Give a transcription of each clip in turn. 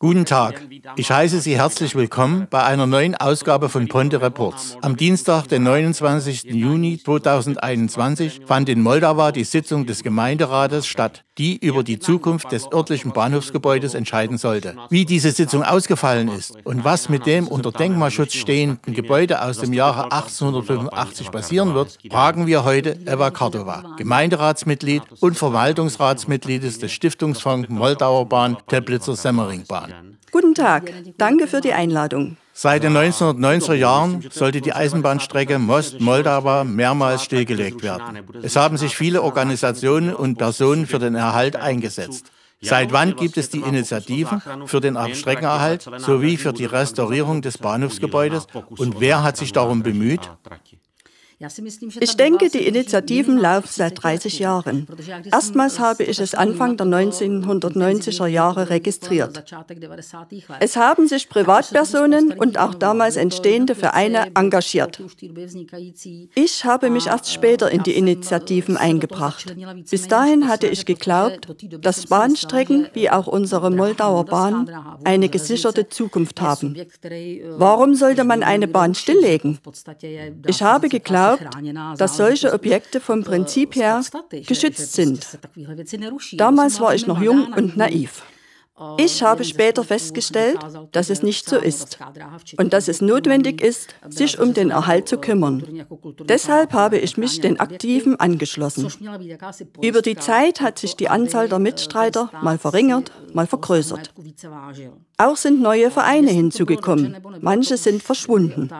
Guten Tag. Ich heiße Sie herzlich willkommen bei einer neuen Ausgabe von Ponte Reports. Am Dienstag, den 29. Juni 2021, fand in Moldau die Sitzung des Gemeinderates statt, die über die Zukunft des örtlichen Bahnhofsgebäudes entscheiden sollte. Wie diese Sitzung ausgefallen ist und was mit dem unter Denkmalschutz stehenden Gebäude aus dem Jahre 1885 passieren wird, fragen wir heute Eva Kardova, Gemeinderatsmitglied und Verwaltungsratsmitglied des Stiftungsfonds Moldauer Bahn Teplitzer Semmeringbahn. Guten Tag, danke für die Einladung. Seit den 1990er Jahren sollte die Eisenbahnstrecke Most-Moldau mehrmals stillgelegt werden. Es haben sich viele Organisationen und Personen für den Erhalt eingesetzt. Seit wann gibt es die Initiativen für den Streckenerhalt sowie für die Restaurierung des Bahnhofsgebäudes und wer hat sich darum bemüht? Ich denke, die Initiativen laufen seit 30 Jahren. Erstmals habe ich es Anfang der 1990er Jahre registriert. Es haben sich Privatpersonen und auch damals entstehende Vereine engagiert. Ich habe mich erst später in die Initiativen eingebracht. Bis dahin hatte ich geglaubt, dass Bahnstrecken wie auch unsere Moldauer Bahn eine gesicherte Zukunft haben. Warum sollte man eine Bahn stilllegen? Ich habe geglaubt, glaubt, dass solche Objekte vom Prinzip her geschützt sind. Damals war ich noch jung und naiv. Ich habe später festgestellt, dass es nicht so ist und dass es notwendig ist, sich um den Erhalt zu kümmern. Deshalb habe ich mich den Aktiven angeschlossen. Über die Zeit hat sich die Anzahl der Mitstreiter mal verringert, mal vergrößert. Auch sind neue Vereine hinzugekommen. Manche sind verschwunden.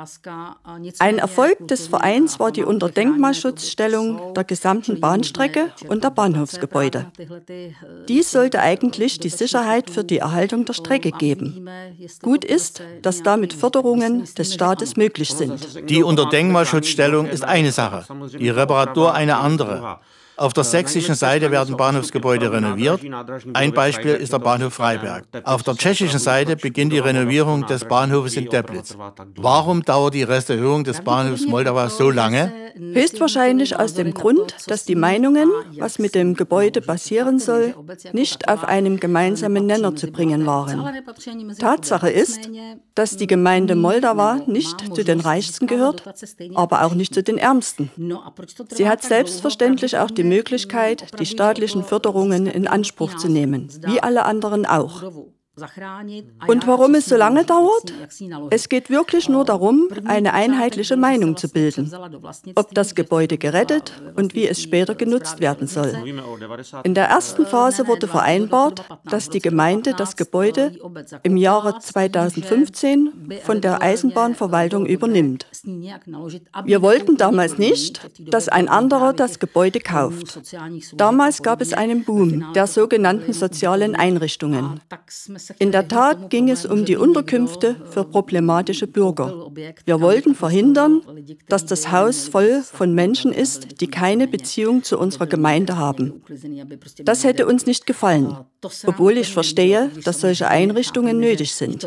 Ein Erfolg des Vereins war die Unterdenkmalschutzstellung der gesamten Bahnstrecke und der Bahnhofsgebäude. Dies sollte eigentlich die Sicherheit für die Erhaltung der Strecke geben. Gut ist, dass damit Förderungen des Staates möglich sind. Die Unterdenkmalschutzstellung ist eine Sache, die Reparatur eine andere. Auf der sächsischen Seite werden Bahnhofsgebäude renoviert. Ein Beispiel ist der Bahnhof Freiberg. Auf der tschechischen Seite beginnt die Renovierung des Bahnhofes in Teplitz. Warum dauert die Restaurierung des Bahnhofs Moldau so lange? Höchstwahrscheinlich aus dem Grund, dass die Meinungen, was mit dem Gebäude passieren soll, nicht auf einem gemeinsamen Nenner zu bringen waren. Tatsache ist, dass die Gemeinde Moldau nicht zu den Reichsten gehört, aber auch nicht zu den Ärmsten. Sie hat selbstverständlich auch die Möglichkeit, die staatlichen Förderungen in Anspruch zu nehmen, wie alle anderen auch. Und warum es so lange dauert? Es geht wirklich nur darum, eine einheitliche Meinung zu bilden, ob das Gebäude gerettet und wie es später genutzt werden soll. In der ersten Phase wurde vereinbart, dass die Gemeinde das Gebäude im Jahre 2015 von der Eisenbahnverwaltung übernimmt. Wir wollten damals nicht, dass ein anderer das Gebäude kauft. Damals gab es einen Boom der sogenannten sozialen Einrichtungen. In der Tat ging es um die Unterkünfte für problematische Bürger. Wir wollten verhindern, dass das Haus voll von Menschen ist, die keine Beziehung zu unserer Gemeinde haben. Das hätte uns nicht gefallen, obwohl ich verstehe, dass solche Einrichtungen nötig sind.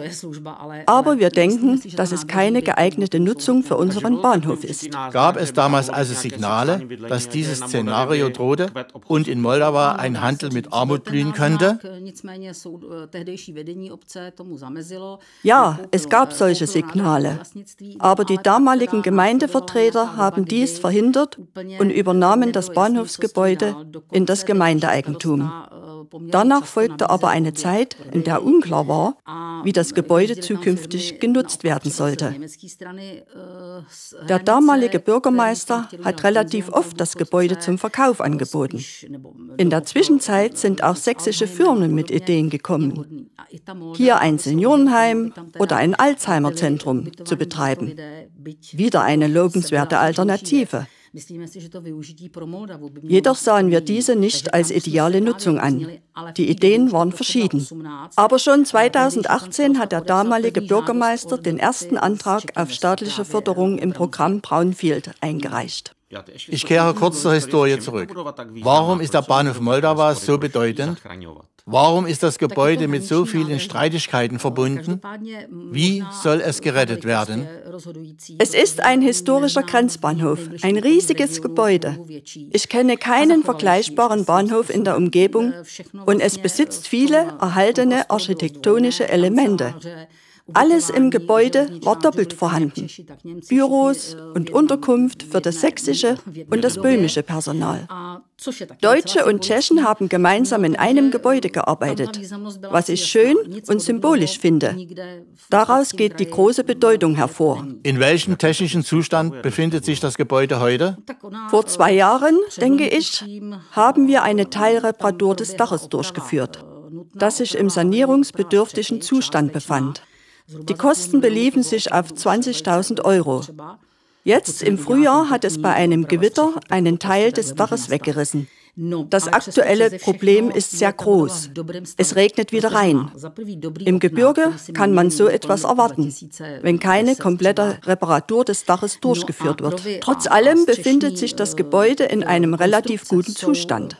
Aber wir denken, dass es keine geeignete Nutzung für unseren Bahnhof ist. Gab es damals also Signale, dass dieses Szenario drohte und in Moldau ein Handel mit Armut blühen könnte? Ja, es gab solche Signale. Aber die damaligen Gemeindevertreter haben dies verhindert und übernahmen das Bahnhofsgebäude in das Gemeindeeigentum. Danach folgte aber eine Zeit, in der unklar war, wie das Gebäude zukünftig genutzt werden sollte. Der damalige Bürgermeister hat relativ oft das Gebäude zum Verkauf angeboten. In der Zwischenzeit sind auch sächsische Firmen mit Ideen gekommen, hier ein Seniorenheim oder ein Alzheimer-Zentrum zu betreiben. Wieder eine lobenswerte Alternative. Jedoch sahen wir diese nicht als ideale Nutzung an. Die Ideen waren verschieden. Aber schon 2018 hat der damalige Bürgermeister den ersten Antrag auf staatliche Förderung im Programm Brownfield eingereicht. Ich kehre kurz zur Historie zurück. Warum ist der Bahnhof Moldau so bedeutend? Warum ist das Gebäude mit so vielen Streitigkeiten verbunden? Wie soll es gerettet werden? Es ist ein historischer Grenzbahnhof, ein riesiges Gebäude. Ich kenne keinen vergleichbaren Bahnhof in der Umgebung und es besitzt viele erhaltene architektonische Elemente. Alles im Gebäude war doppelt vorhanden. Büros und Unterkunft für das sächsische und das böhmische Personal. Deutsche und Tschechen haben gemeinsam in einem Gebäude gearbeitet, was ich schön und symbolisch finde. Daraus geht die große Bedeutung hervor. In welchem technischen Zustand befindet sich das Gebäude heute? Vor zwei Jahren, denke ich, haben wir eine Teilreparatur des Daches durchgeführt, das sich im sanierungsbedürftigen Zustand befand. Die Kosten beliefen sich auf 20.000 Euro. Jetzt im Frühjahr hat es bei einem Gewitter einen Teil des Daches weggerissen. Das aktuelle Problem ist sehr groß. Es regnet wieder rein. Im Gebirge kann man so etwas erwarten, wenn keine komplette Reparatur des Daches durchgeführt wird. Trotz allem befindet sich das Gebäude in einem relativ guten Zustand.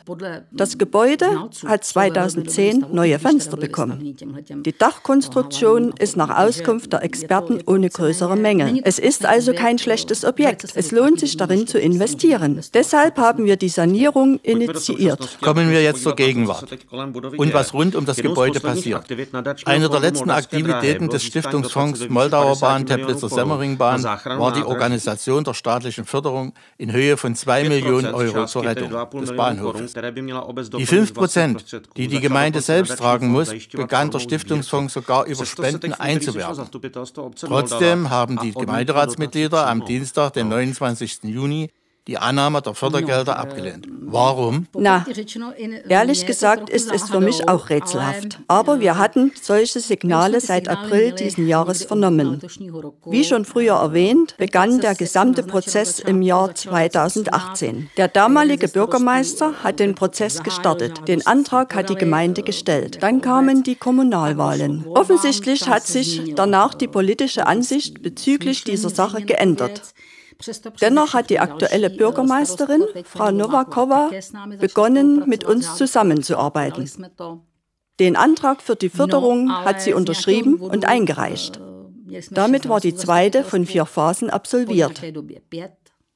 Das Gebäude hat 2010 neue Fenster bekommen. Die Dachkonstruktion ist nach Auskunft der Experten ohne größere Mängel. Es ist also kein schlechtes Objekt. Es lohnt sich darin zu investieren. Deshalb haben wir die Sanierung in initiiert. Kommen wir jetzt zur Gegenwart und was rund um das Gebäude passiert. Eine der letzten Aktivitäten des Stiftungsfonds Moldauer Bahn Teplitzer Semmeringbahn war die Organisation der staatlichen Förderung in Höhe von 2 Millionen Euro zur Rettung des Bahnhofes. Die 5 Prozent, die die Gemeinde selbst tragen muss, begann der Stiftungsfonds sogar über Spenden einzuwerben. Trotzdem haben die Gemeinderatsmitglieder am Dienstag, den 29. Juni, die Annahme der Fördergelder abgelehnt. Warum? Na, ehrlich gesagt ist es für mich auch rätselhaft. Aber wir hatten solche Signale seit April diesen Jahres vernommen. Wie schon früher erwähnt, begann der gesamte Prozess im Jahr 2018. Der damalige Bürgermeister hat den Prozess gestartet. Den Antrag hat die Gemeinde gestellt. Dann kamen die Kommunalwahlen. Offensichtlich hat sich danach die politische Ansicht bezüglich dieser Sache geändert. Dennoch hat die aktuelle Bürgermeisterin, Frau Novakova, begonnen, mit uns zusammenzuarbeiten. Den Antrag für die Förderung hat sie unterschrieben und eingereicht. Damit war die zweite von vier Phasen absolviert.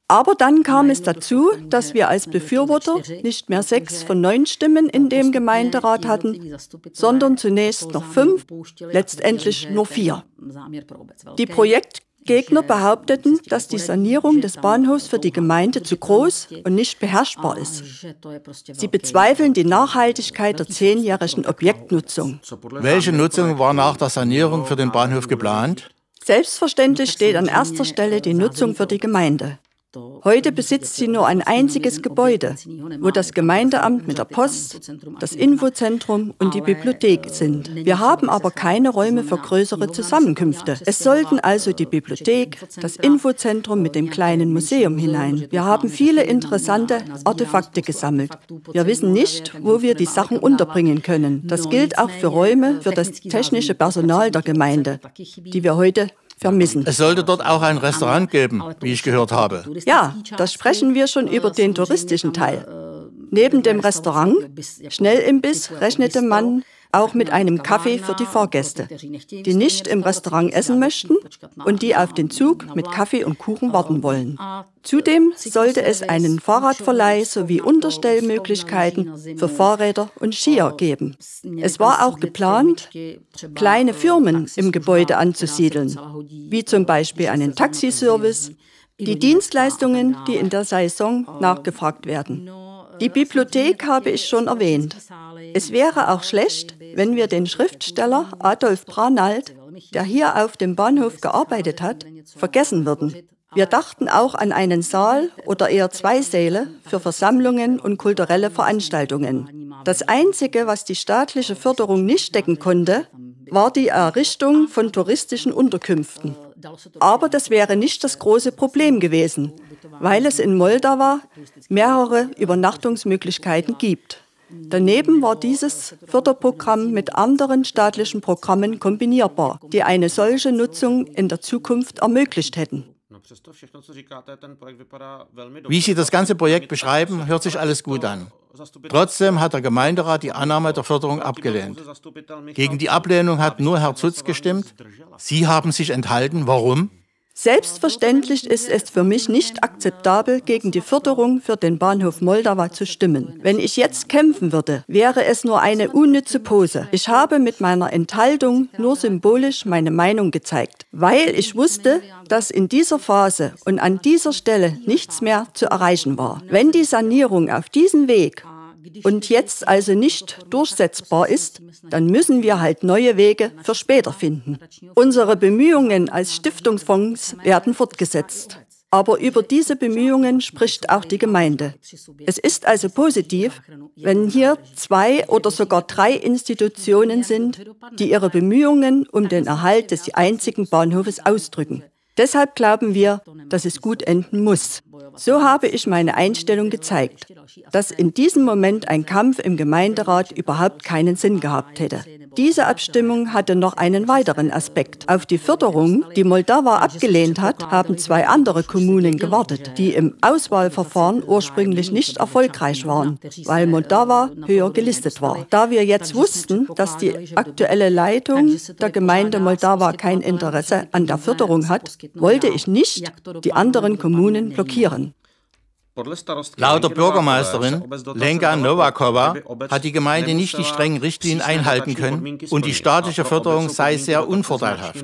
Aber dann kam es dazu, dass wir als Befürworter nicht mehr sechs von neun Stimmen in dem Gemeinderat hatten, sondern zunächst noch fünf, letztendlich nur vier. Die Projekt Gegner behaupteten, dass die Sanierung des Bahnhofs für die Gemeinde zu groß und nicht beherrschbar ist. Sie bezweifeln die Nachhaltigkeit der zehnjährigen Objektnutzung. Welche Nutzung war nach der Sanierung für den Bahnhof geplant? Selbstverständlich steht an erster Stelle die Nutzung für die Gemeinde. Heute besitzt sie nur ein einziges Gebäude, wo das Gemeindeamt mit der Post, das Infozentrum und die Bibliothek sind. Wir haben aber keine Räume für größere Zusammenkünfte. Es sollten also die Bibliothek, das Infozentrum mit dem kleinen Museum hinein. Wir haben viele interessante Artefakte gesammelt. Wir wissen nicht, wo wir die Sachen unterbringen können. Das gilt auch für Räume für das technische Personal der Gemeinde, die wir heute vermissen. Es sollte dort auch ein Restaurant geben, wie ich gehört habe. Ja, da sprechen wir schon über den touristischen Teil. Neben dem Restaurant, Schnellimbiss, rechnete man auch mit einem Kaffee für die Fahrgäste, die nicht im Restaurant essen möchten und die auf den Zug mit Kaffee und Kuchen warten wollen. Zudem sollte es einen Fahrradverleih sowie Unterstellmöglichkeiten für Fahrräder und Skier geben. Es war auch geplant, kleine Firmen im Gebäude anzusiedeln, wie zum Beispiel einen Taxiservice, die Dienstleistungen, die in der Saison nachgefragt werden. Die Bibliothek habe ich schon erwähnt. Es wäre auch schlecht, wenn wir den Schriftsteller Adolf Branald, der hier auf dem Bahnhof gearbeitet hat, vergessen würden. Wir dachten auch an einen Saal oder eher zwei Säle für Versammlungen und kulturelle Veranstaltungen. Das Einzige, was die staatliche Förderung nicht decken konnte, war die Errichtung von touristischen Unterkünften. Aber das wäre nicht das große Problem gewesen, weil es in Moldau mehrere Übernachtungsmöglichkeiten gibt. Daneben war dieses Förderprogramm mit anderen staatlichen Programmen kombinierbar, die eine solche Nutzung in der Zukunft ermöglicht hätten. Wie Sie das ganze Projekt beschreiben, hört sich alles gut an. Trotzdem hat der Gemeinderat die Annahme der Förderung abgelehnt. Gegen die Ablehnung hat nur Herr Zutz gestimmt. Sie haben sich enthalten. Warum? Selbstverständlich ist es für mich nicht akzeptabel, gegen die Förderung für den Bahnhof Moldau zu stimmen. Wenn ich jetzt kämpfen würde, wäre es nur eine unnütze Pose. Ich habe mit meiner Enthaltung nur symbolisch meine Meinung gezeigt, weil ich wusste, dass in dieser Phase und an dieser Stelle nichts mehr zu erreichen war. Wenn die Sanierung auf diesem Weg und jetzt also nicht durchsetzbar ist, dann müssen wir halt neue Wege für später finden. Unsere Bemühungen als Stiftungsfonds werden fortgesetzt. Aber über diese Bemühungen spricht auch die Gemeinde. Es ist also positiv, wenn hier zwei oder sogar drei Institutionen sind, die ihre Bemühungen um den Erhalt des einzigen Bahnhofes ausdrücken. Deshalb glauben wir, dass es gut enden muss. So habe ich meine Einstellung gezeigt, dass in diesem Moment ein Kampf im Gemeinderat überhaupt keinen Sinn gehabt hätte. Diese Abstimmung hatte noch einen weiteren Aspekt. Auf die Förderung, die Moldau abgelehnt hat, haben zwei andere Kommunen gewartet, die im Auswahlverfahren ursprünglich nicht erfolgreich waren, weil Moldau höher gelistet war. Da wir jetzt wussten, dass die aktuelle Leitung der Gemeinde Moldau kein Interesse an der Förderung hat, wollte ich nicht die anderen Kommunen blockieren reagieren. Laut der Bürgermeisterin Lenka Novakova hat die Gemeinde nicht die strengen Richtlinien einhalten können und die staatliche Förderung sei sehr unvorteilhaft.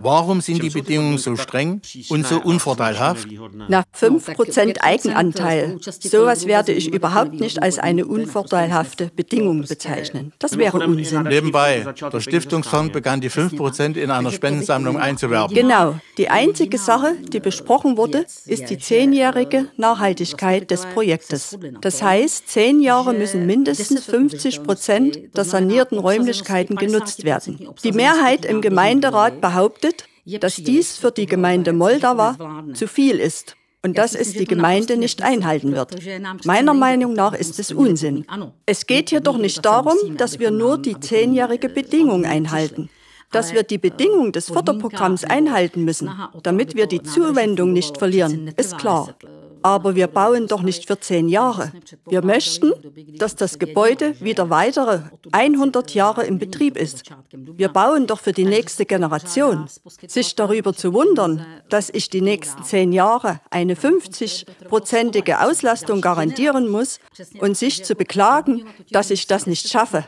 Warum sind die Bedingungen so streng und so unvorteilhaft? Nach 5% Eigenanteil. Sowas werde ich überhaupt nicht als eine unvorteilhafte Bedingung bezeichnen. Das wäre Unsinn. Nebenbei, der Stiftungsfonds begann die 5% in einer Spendensammlung einzuwerben. Genau. Die einzige Sache, die besprochen wurde, ist die zehnjährige Nachhaltigkeit Nachhaltigkeit des Projektes. Das heißt, zehn Jahre müssen mindestens 50 Prozent der sanierten Räumlichkeiten genutzt werden. Die Mehrheit im Gemeinderat behauptet, dass dies für die Gemeinde Moldau zu viel ist und dass es die Gemeinde nicht einhalten wird. Meiner Meinung nach ist es Unsinn. Es geht hier doch nicht darum, dass wir nur die zehnjährige Bedingung einhalten dass wir die Bedingung des Förderprogramms einhalten müssen, damit wir die Zuwendung nicht verlieren, ist klar. Aber wir bauen doch nicht für zehn Jahre. Wir möchten, dass das Gebäude wieder weitere 100 Jahre im Betrieb ist. Wir bauen doch für die nächste Generation. Sich darüber zu wundern, dass ich die nächsten zehn Jahre eine 50-prozentige Auslastung garantieren muss und sich zu beklagen, dass ich das nicht schaffe.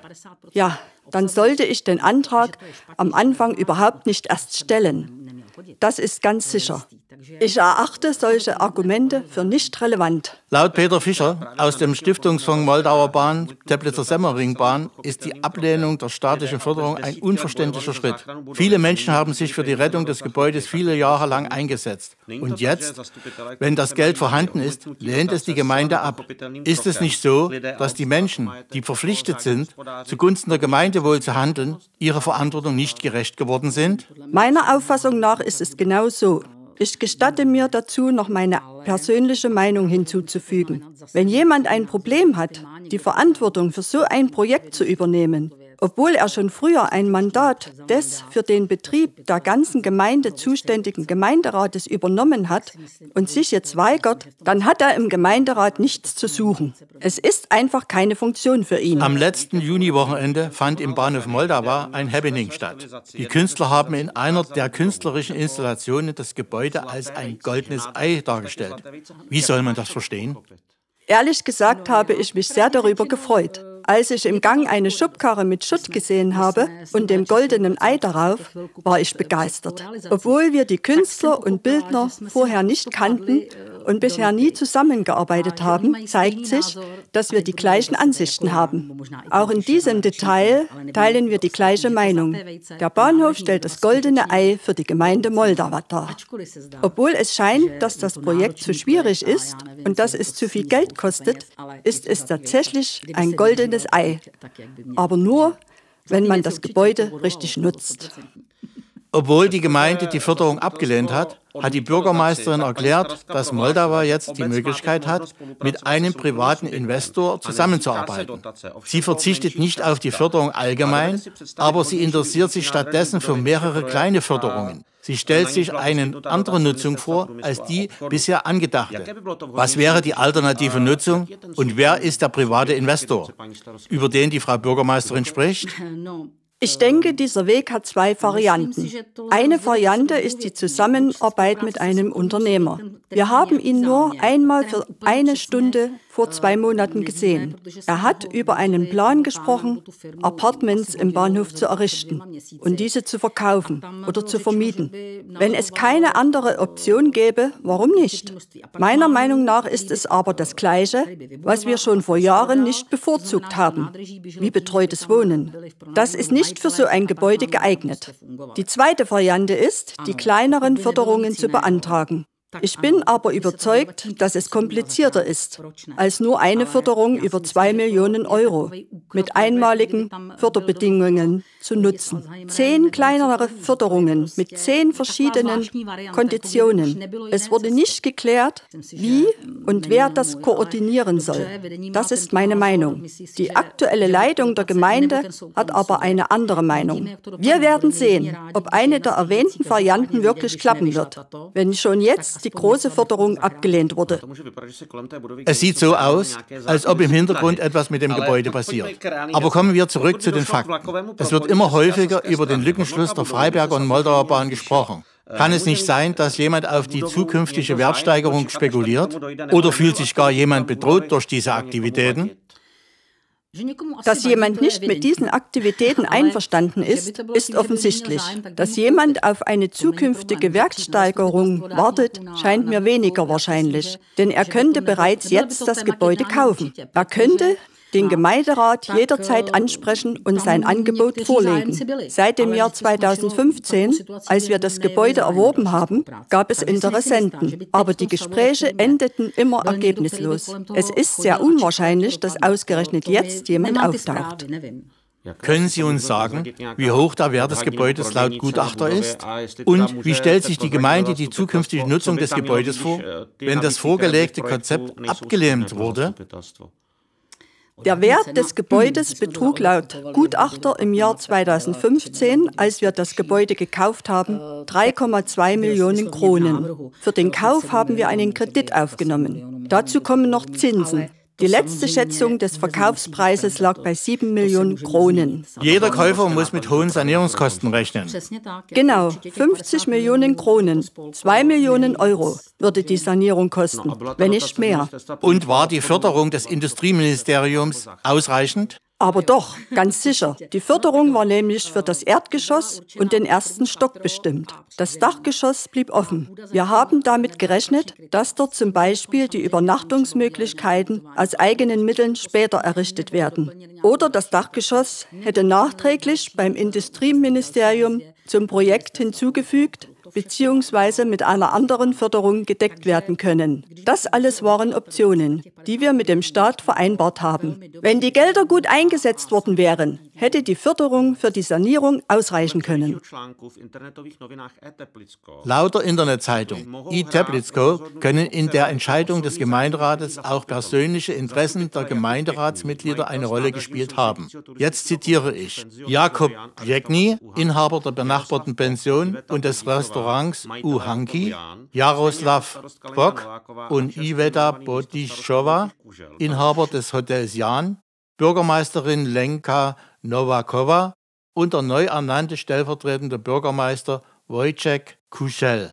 Ja, dann sollte ich den Antrag am Anfang überhaupt nicht erst stellen. Das ist ganz sicher. Ich erachte solche Argumente für nicht relevant. Laut Peter Fischer aus dem Stiftungsfonds Moldauer Bahn, Teplitzer Semmeringbahn, ist die Ablehnung der staatlichen Förderung ein unverständlicher Schritt. Viele Menschen haben sich für die Rettung des Gebäudes viele Jahre lang eingesetzt. Und jetzt, wenn das Geld vorhanden ist, lehnt es die Gemeinde ab. Ist es nicht so, dass die Menschen, die verpflichtet sind, zugunsten der Gemeindewohl zu handeln, ihrer Verantwortung nicht gerecht geworden sind? Meiner Auffassung nach ist es genau so. Ich gestatte mir dazu, noch meine persönliche Meinung hinzuzufügen. Wenn jemand ein Problem hat, die Verantwortung für so ein Projekt zu übernehmen, obwohl er schon früher ein Mandat des für den Betrieb der ganzen Gemeinde zuständigen Gemeinderates übernommen hat und sich jetzt weigert, dann hat er im Gemeinderat nichts zu suchen. Es ist einfach keine Funktion für ihn. Am letzten Juniwochenende fand im Bahnhof Moldau ein Happening statt. Die Künstler haben in einer der künstlerischen Installationen das Gebäude als ein goldenes Ei dargestellt. Wie soll man das verstehen? Ehrlich gesagt habe ich mich sehr darüber gefreut. Als ich im Gang eine Schubkarre mit Schutt gesehen habe und dem goldenen Ei darauf, war ich begeistert. Obwohl wir die Künstler und Bildner vorher nicht kannten und bisher nie zusammengearbeitet haben, zeigt sich, dass wir die gleichen Ansichten haben. Auch in diesem Detail teilen wir die gleiche Meinung. Der Bahnhof stellt das goldene Ei für die Gemeinde Moldau dar. Obwohl es scheint, dass das Projekt zu schwierig ist und dass es zu viel Geld kostet, ist es tatsächlich ein goldenes Ei. Aber nur, wenn man das Gebäude richtig nutzt. Obwohl die Gemeinde die Förderung abgelehnt hat, hat die Bürgermeisterin erklärt, dass Moldau jetzt die Möglichkeit hat, mit einem privaten Investor zusammenzuarbeiten. Sie verzichtet nicht auf die Förderung allgemein, aber sie interessiert sich stattdessen für mehrere kleine Förderungen. Sie stellt sich eine andere Nutzung vor als die bisher angedachte. Was wäre die alternative Nutzung und wer ist der private Investor, über den die Frau Bürgermeisterin spricht? Ich denke, dieser Weg hat zwei Varianten. Eine Variante ist die Zusammenarbeit mit einem Unternehmer. Wir haben ihn nur einmal für eine Stunde vor zwei Monaten gesehen. Er hat über einen Plan gesprochen, Apartments im Bahnhof zu errichten und diese zu verkaufen oder zu vermieten. Wenn es keine andere Option gäbe, warum nicht? Meiner Meinung nach ist es aber das Gleiche, was wir schon vor Jahren nicht bevorzugt haben, wie betreutes Wohnen. Das ist nicht für so ein Gebäude geeignet. Die zweite Variante ist, die kleineren Förderungen zu beantragen. Ich bin aber überzeugt, dass es komplizierter ist als nur eine Förderung über zwei Millionen Euro mit einmaligen Förderbedingungen zu nutzen. Zehn kleinere Förderungen mit zehn verschiedenen Konditionen. Es wurde nicht geklärt, wie und wer das koordinieren soll. Das ist meine Meinung. Die aktuelle Leitung der Gemeinde hat aber eine andere Meinung. Wir werden sehen, ob eine der erwähnten Varianten wirklich klappen wird. Wenn schon jetzt die große Förderung abgelehnt wurde. Es sieht so aus, als ob im Hintergrund etwas mit dem Gebäude passiert. Aber kommen wir zurück zu den Fakten. Es wird immer häufiger über den Lückenschluss der Freiberger und Moldauer Bahn gesprochen. Kann es nicht sein, dass jemand auf die zukünftige Wertsteigerung spekuliert? Oder fühlt sich gar jemand bedroht durch diese Aktivitäten? Dass jemand nicht mit diesen Aktivitäten einverstanden ist, ist offensichtlich. Dass jemand auf eine zukünftige Wertsteigerung wartet, scheint mir weniger wahrscheinlich. Denn er könnte bereits jetzt das Gebäude kaufen. Er könnte den Gemeinderat jederzeit ansprechen und sein Angebot vorlegen. Seit dem Jahr 2015, als wir das Gebäude erworben haben, gab es Interessenten, aber die Gespräche endeten immer ergebnislos. Es ist sehr unwahrscheinlich, dass ausgerechnet jetzt jemand auftaucht. Können Sie uns sagen, wie hoch der Wert des Gebäudes laut Gutachter ist? Und wie stellt sich die Gemeinde die zukünftige Nutzung des Gebäudes vor, wenn das vorgelegte Konzept abgelehnt wurde? Der Wert des Gebäudes betrug laut Gutachter im Jahr 2015, als wir das Gebäude gekauft haben, 3,2 Millionen Kronen. Für den Kauf haben wir einen Kredit aufgenommen. Dazu kommen noch Zinsen. Die letzte Schätzung des Verkaufspreises lag bei 7 Millionen Kronen. Jeder Käufer muss mit hohen Sanierungskosten rechnen. Genau, 50 Millionen Kronen, 2 Millionen Euro würde die Sanierung kosten, wenn nicht mehr. Und war die Förderung des Industrieministeriums ausreichend? Aber doch, ganz sicher. Die Förderung war nämlich für das Erdgeschoss und den ersten Stock bestimmt. Das Dachgeschoss blieb offen. Wir haben damit gerechnet, dass dort zum Beispiel die Übernachtungsmöglichkeiten aus eigenen Mitteln später errichtet werden. Oder das Dachgeschoss hätte nachträglich beim Industrieministerium zum Projekt hinzugefügt, beziehungsweise mit einer anderen Förderung gedeckt werden können. Das alles waren Optionen, die wir mit dem Staat vereinbart haben. Wenn die Gelder gut eingesetzt worden wären, hätte die Förderung für die Sanierung ausreichen können. Laut der Internetzeitung e-Teplitsko können in der Entscheidung des Gemeinderates auch persönliche Interessen der Gemeinderatsmitglieder eine Rolle gespielt haben. Jetzt zitiere ich. Jakob Jekny, Inhaber der benachbarten Pension und des Restaurants Uhanki, Jaroslav Bok und Iveta Bodischowa, Inhaber des Hotels Jan, Bürgermeisterin Lenka Novakova und der neu ernannte stellvertretende Bürgermeister Wojciech Kuschel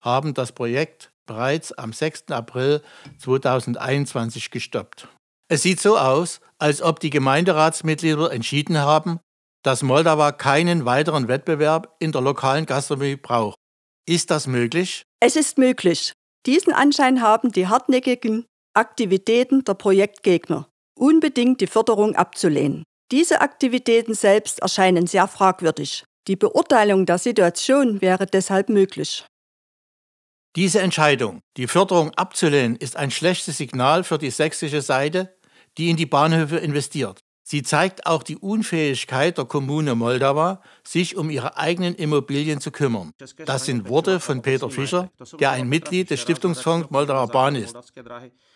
haben das Projekt bereits am 6. April 2021 gestoppt. Es sieht so aus, als ob die Gemeinderatsmitglieder entschieden haben, dass Moldau keinen weiteren Wettbewerb in der lokalen Gastronomie braucht. Ist das möglich? Es ist möglich. Diesen Anschein haben die hartnäckigen Aktivitäten der Projektgegner, unbedingt die Förderung abzulehnen. Diese Aktivitäten selbst erscheinen sehr fragwürdig. Die Beurteilung der Situation wäre deshalb möglich. Diese Entscheidung, die Förderung abzulehnen, ist ein schlechtes Signal für die sächsische Seite, die in die Bahnhöfe investiert. Sie zeigt auch die Unfähigkeit der Kommune Moldau, sich um ihre eigenen Immobilien zu kümmern. Das sind Worte von Peter Fischer, der ein Mitglied des Stiftungsfonds Moldauer Bahn ist.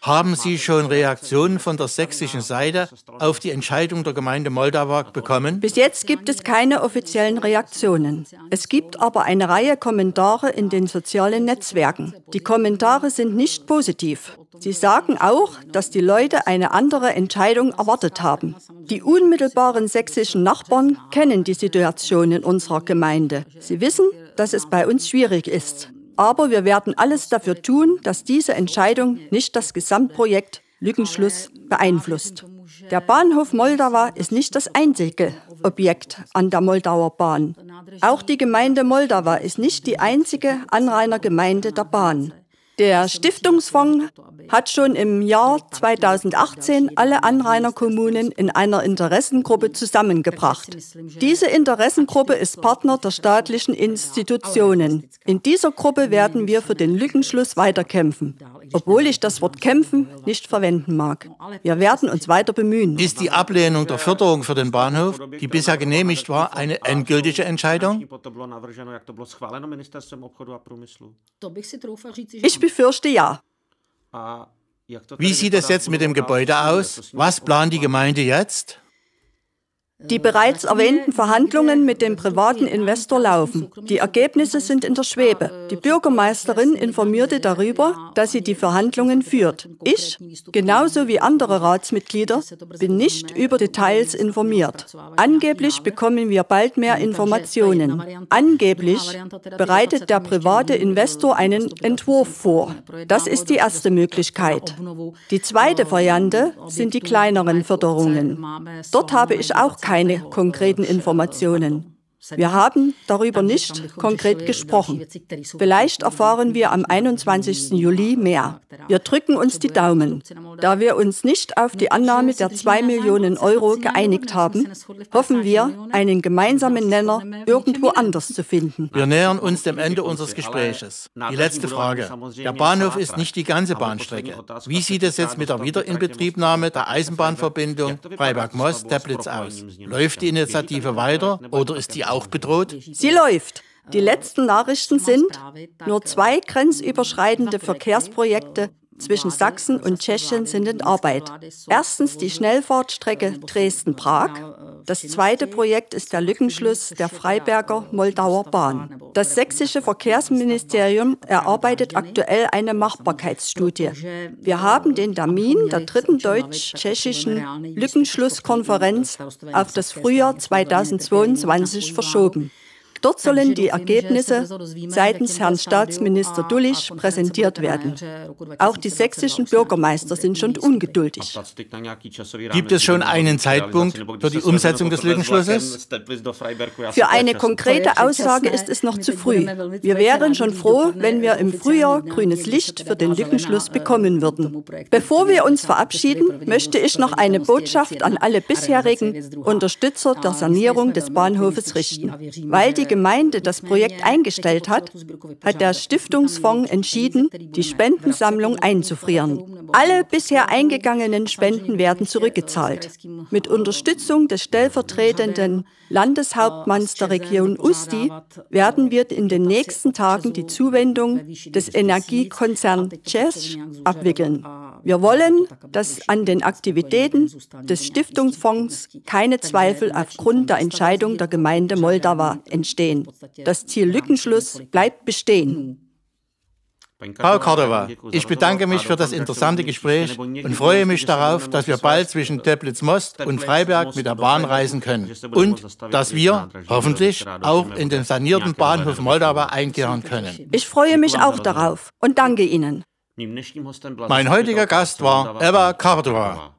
Haben Sie schon Reaktionen von der sächsischen Seite auf die Entscheidung der Gemeinde Moldau bekommen? Bis jetzt gibt es keine offiziellen Reaktionen. Es gibt aber eine Reihe Kommentare in den sozialen Netzwerken. Die Kommentare sind nicht positiv. Sie sagen auch, dass die Leute eine andere Entscheidung erwartet haben. Die unmittelbaren sächsischen Nachbarn kennen die Situation in unserer Gemeinde. Sie wissen, dass es bei uns schwierig ist. Aber wir werden alles dafür tun, dass diese Entscheidung nicht das Gesamtprojekt Lückenschluss beeinflusst. Der Bahnhof Moldau ist nicht das einzige Objekt an der Moldauer Bahn. Auch die Gemeinde Moldau ist nicht die einzige Anrainergemeinde der Bahn. Der Stiftungsfonds hat schon im Jahr 2018 alle Anrainerkommunen in einer Interessengruppe zusammengebracht. Diese Interessengruppe ist Partner der staatlichen Institutionen. In dieser Gruppe werden wir für den Lückenschluss weiterkämpfen obwohl ich das Wort kämpfen nicht verwenden mag. Wir werden uns weiter bemühen. Ist die Ablehnung der Förderung für den Bahnhof, die bisher genehmigt war, eine endgültige Entscheidung? Ich befürchte ja. Wie sieht es jetzt mit dem Gebäude aus? Was plant die Gemeinde jetzt? Die bereits erwähnten Verhandlungen mit dem privaten Investor laufen. Die Ergebnisse sind in der Schwebe. Die Bürgermeisterin informierte darüber, dass sie die Verhandlungen führt. Ich, genauso wie andere Ratsmitglieder, bin nicht über Details informiert. Angeblich bekommen wir bald mehr Informationen. Angeblich bereitet der private Investor einen Entwurf vor. Das ist die erste Möglichkeit. Die zweite Variante sind die kleineren Förderungen. Dort habe ich auch keine keine konkreten Informationen. Wir haben darüber nicht konkret gesprochen. Vielleicht erfahren wir am 21. Juli mehr. Wir drücken uns die Daumen. Da wir uns nicht auf die Annahme der 2 Millionen Euro geeinigt haben, hoffen wir, einen gemeinsamen Nenner irgendwo anders zu finden. Wir nähern uns dem Ende unseres Gespräches. Die letzte Frage. Der Bahnhof ist nicht die ganze Bahnstrecke. Wie sieht es jetzt mit der Wiederinbetriebnahme der Eisenbahnverbindung Freiberg-Most-Teplitz aus? Läuft die Initiative weiter oder ist die auch bedroht? Sie läuft. Die letzten Nachrichten sind, nur zwei grenzüberschreitende Verkehrsprojekte zwischen Sachsen und Tschechien sind in Arbeit. Erstens die Schnellfahrtstrecke Dresden-Prag. Das zweite Projekt ist der Lückenschluss der Freiberger Moldauer Bahn. Das sächsische Verkehrsministerium erarbeitet aktuell eine Machbarkeitsstudie. Wir haben den Termin der dritten deutsch-tschechischen Lückenschlusskonferenz auf das Frühjahr 2022 verschoben. Dort sollen die Ergebnisse seitens Herrn Staatsminister Dullich präsentiert werden. Auch die sächsischen Bürgermeister sind schon ungeduldig. Gibt es schon einen Zeitpunkt für die Umsetzung des Lückenschlusses? Für eine konkrete Aussage ist es noch zu früh. Wir wären schon froh, wenn wir im Frühjahr grünes Licht für den Lückenschluss bekommen würden. Bevor wir uns verabschieden, möchte ich noch eine Botschaft an alle bisherigen Unterstützer der Sanierung des Bahnhofes richten. Weil die Gemeinde das Projekt eingestellt hat, hat der Stiftungsfonds entschieden, die Spendensammlung einzufrieren. Alle bisher eingegangenen Spenden werden zurückgezahlt. Mit Unterstützung des stellvertretenden Landeshauptmanns der Region Usti werden wir in den nächsten Tagen die Zuwendung des Energiekonzerns Czesch abwickeln. Wir wollen, dass an den Aktivitäten des Stiftungsfonds keine Zweifel aufgrund der Entscheidung der Gemeinde Moldau entstehen. Das Ziel Lückenschluss bleibt bestehen. Frau Cordova, ich bedanke mich für das interessante Gespräch und freue mich darauf, dass wir bald zwischen Teplitz-Most und Freiberg mit der Bahn reisen können und dass wir hoffentlich auch in den sanierten Bahnhof Moldau einkehren können. Ich freue mich auch darauf und danke Ihnen. Mein heutiger Gast war Eva Cardova.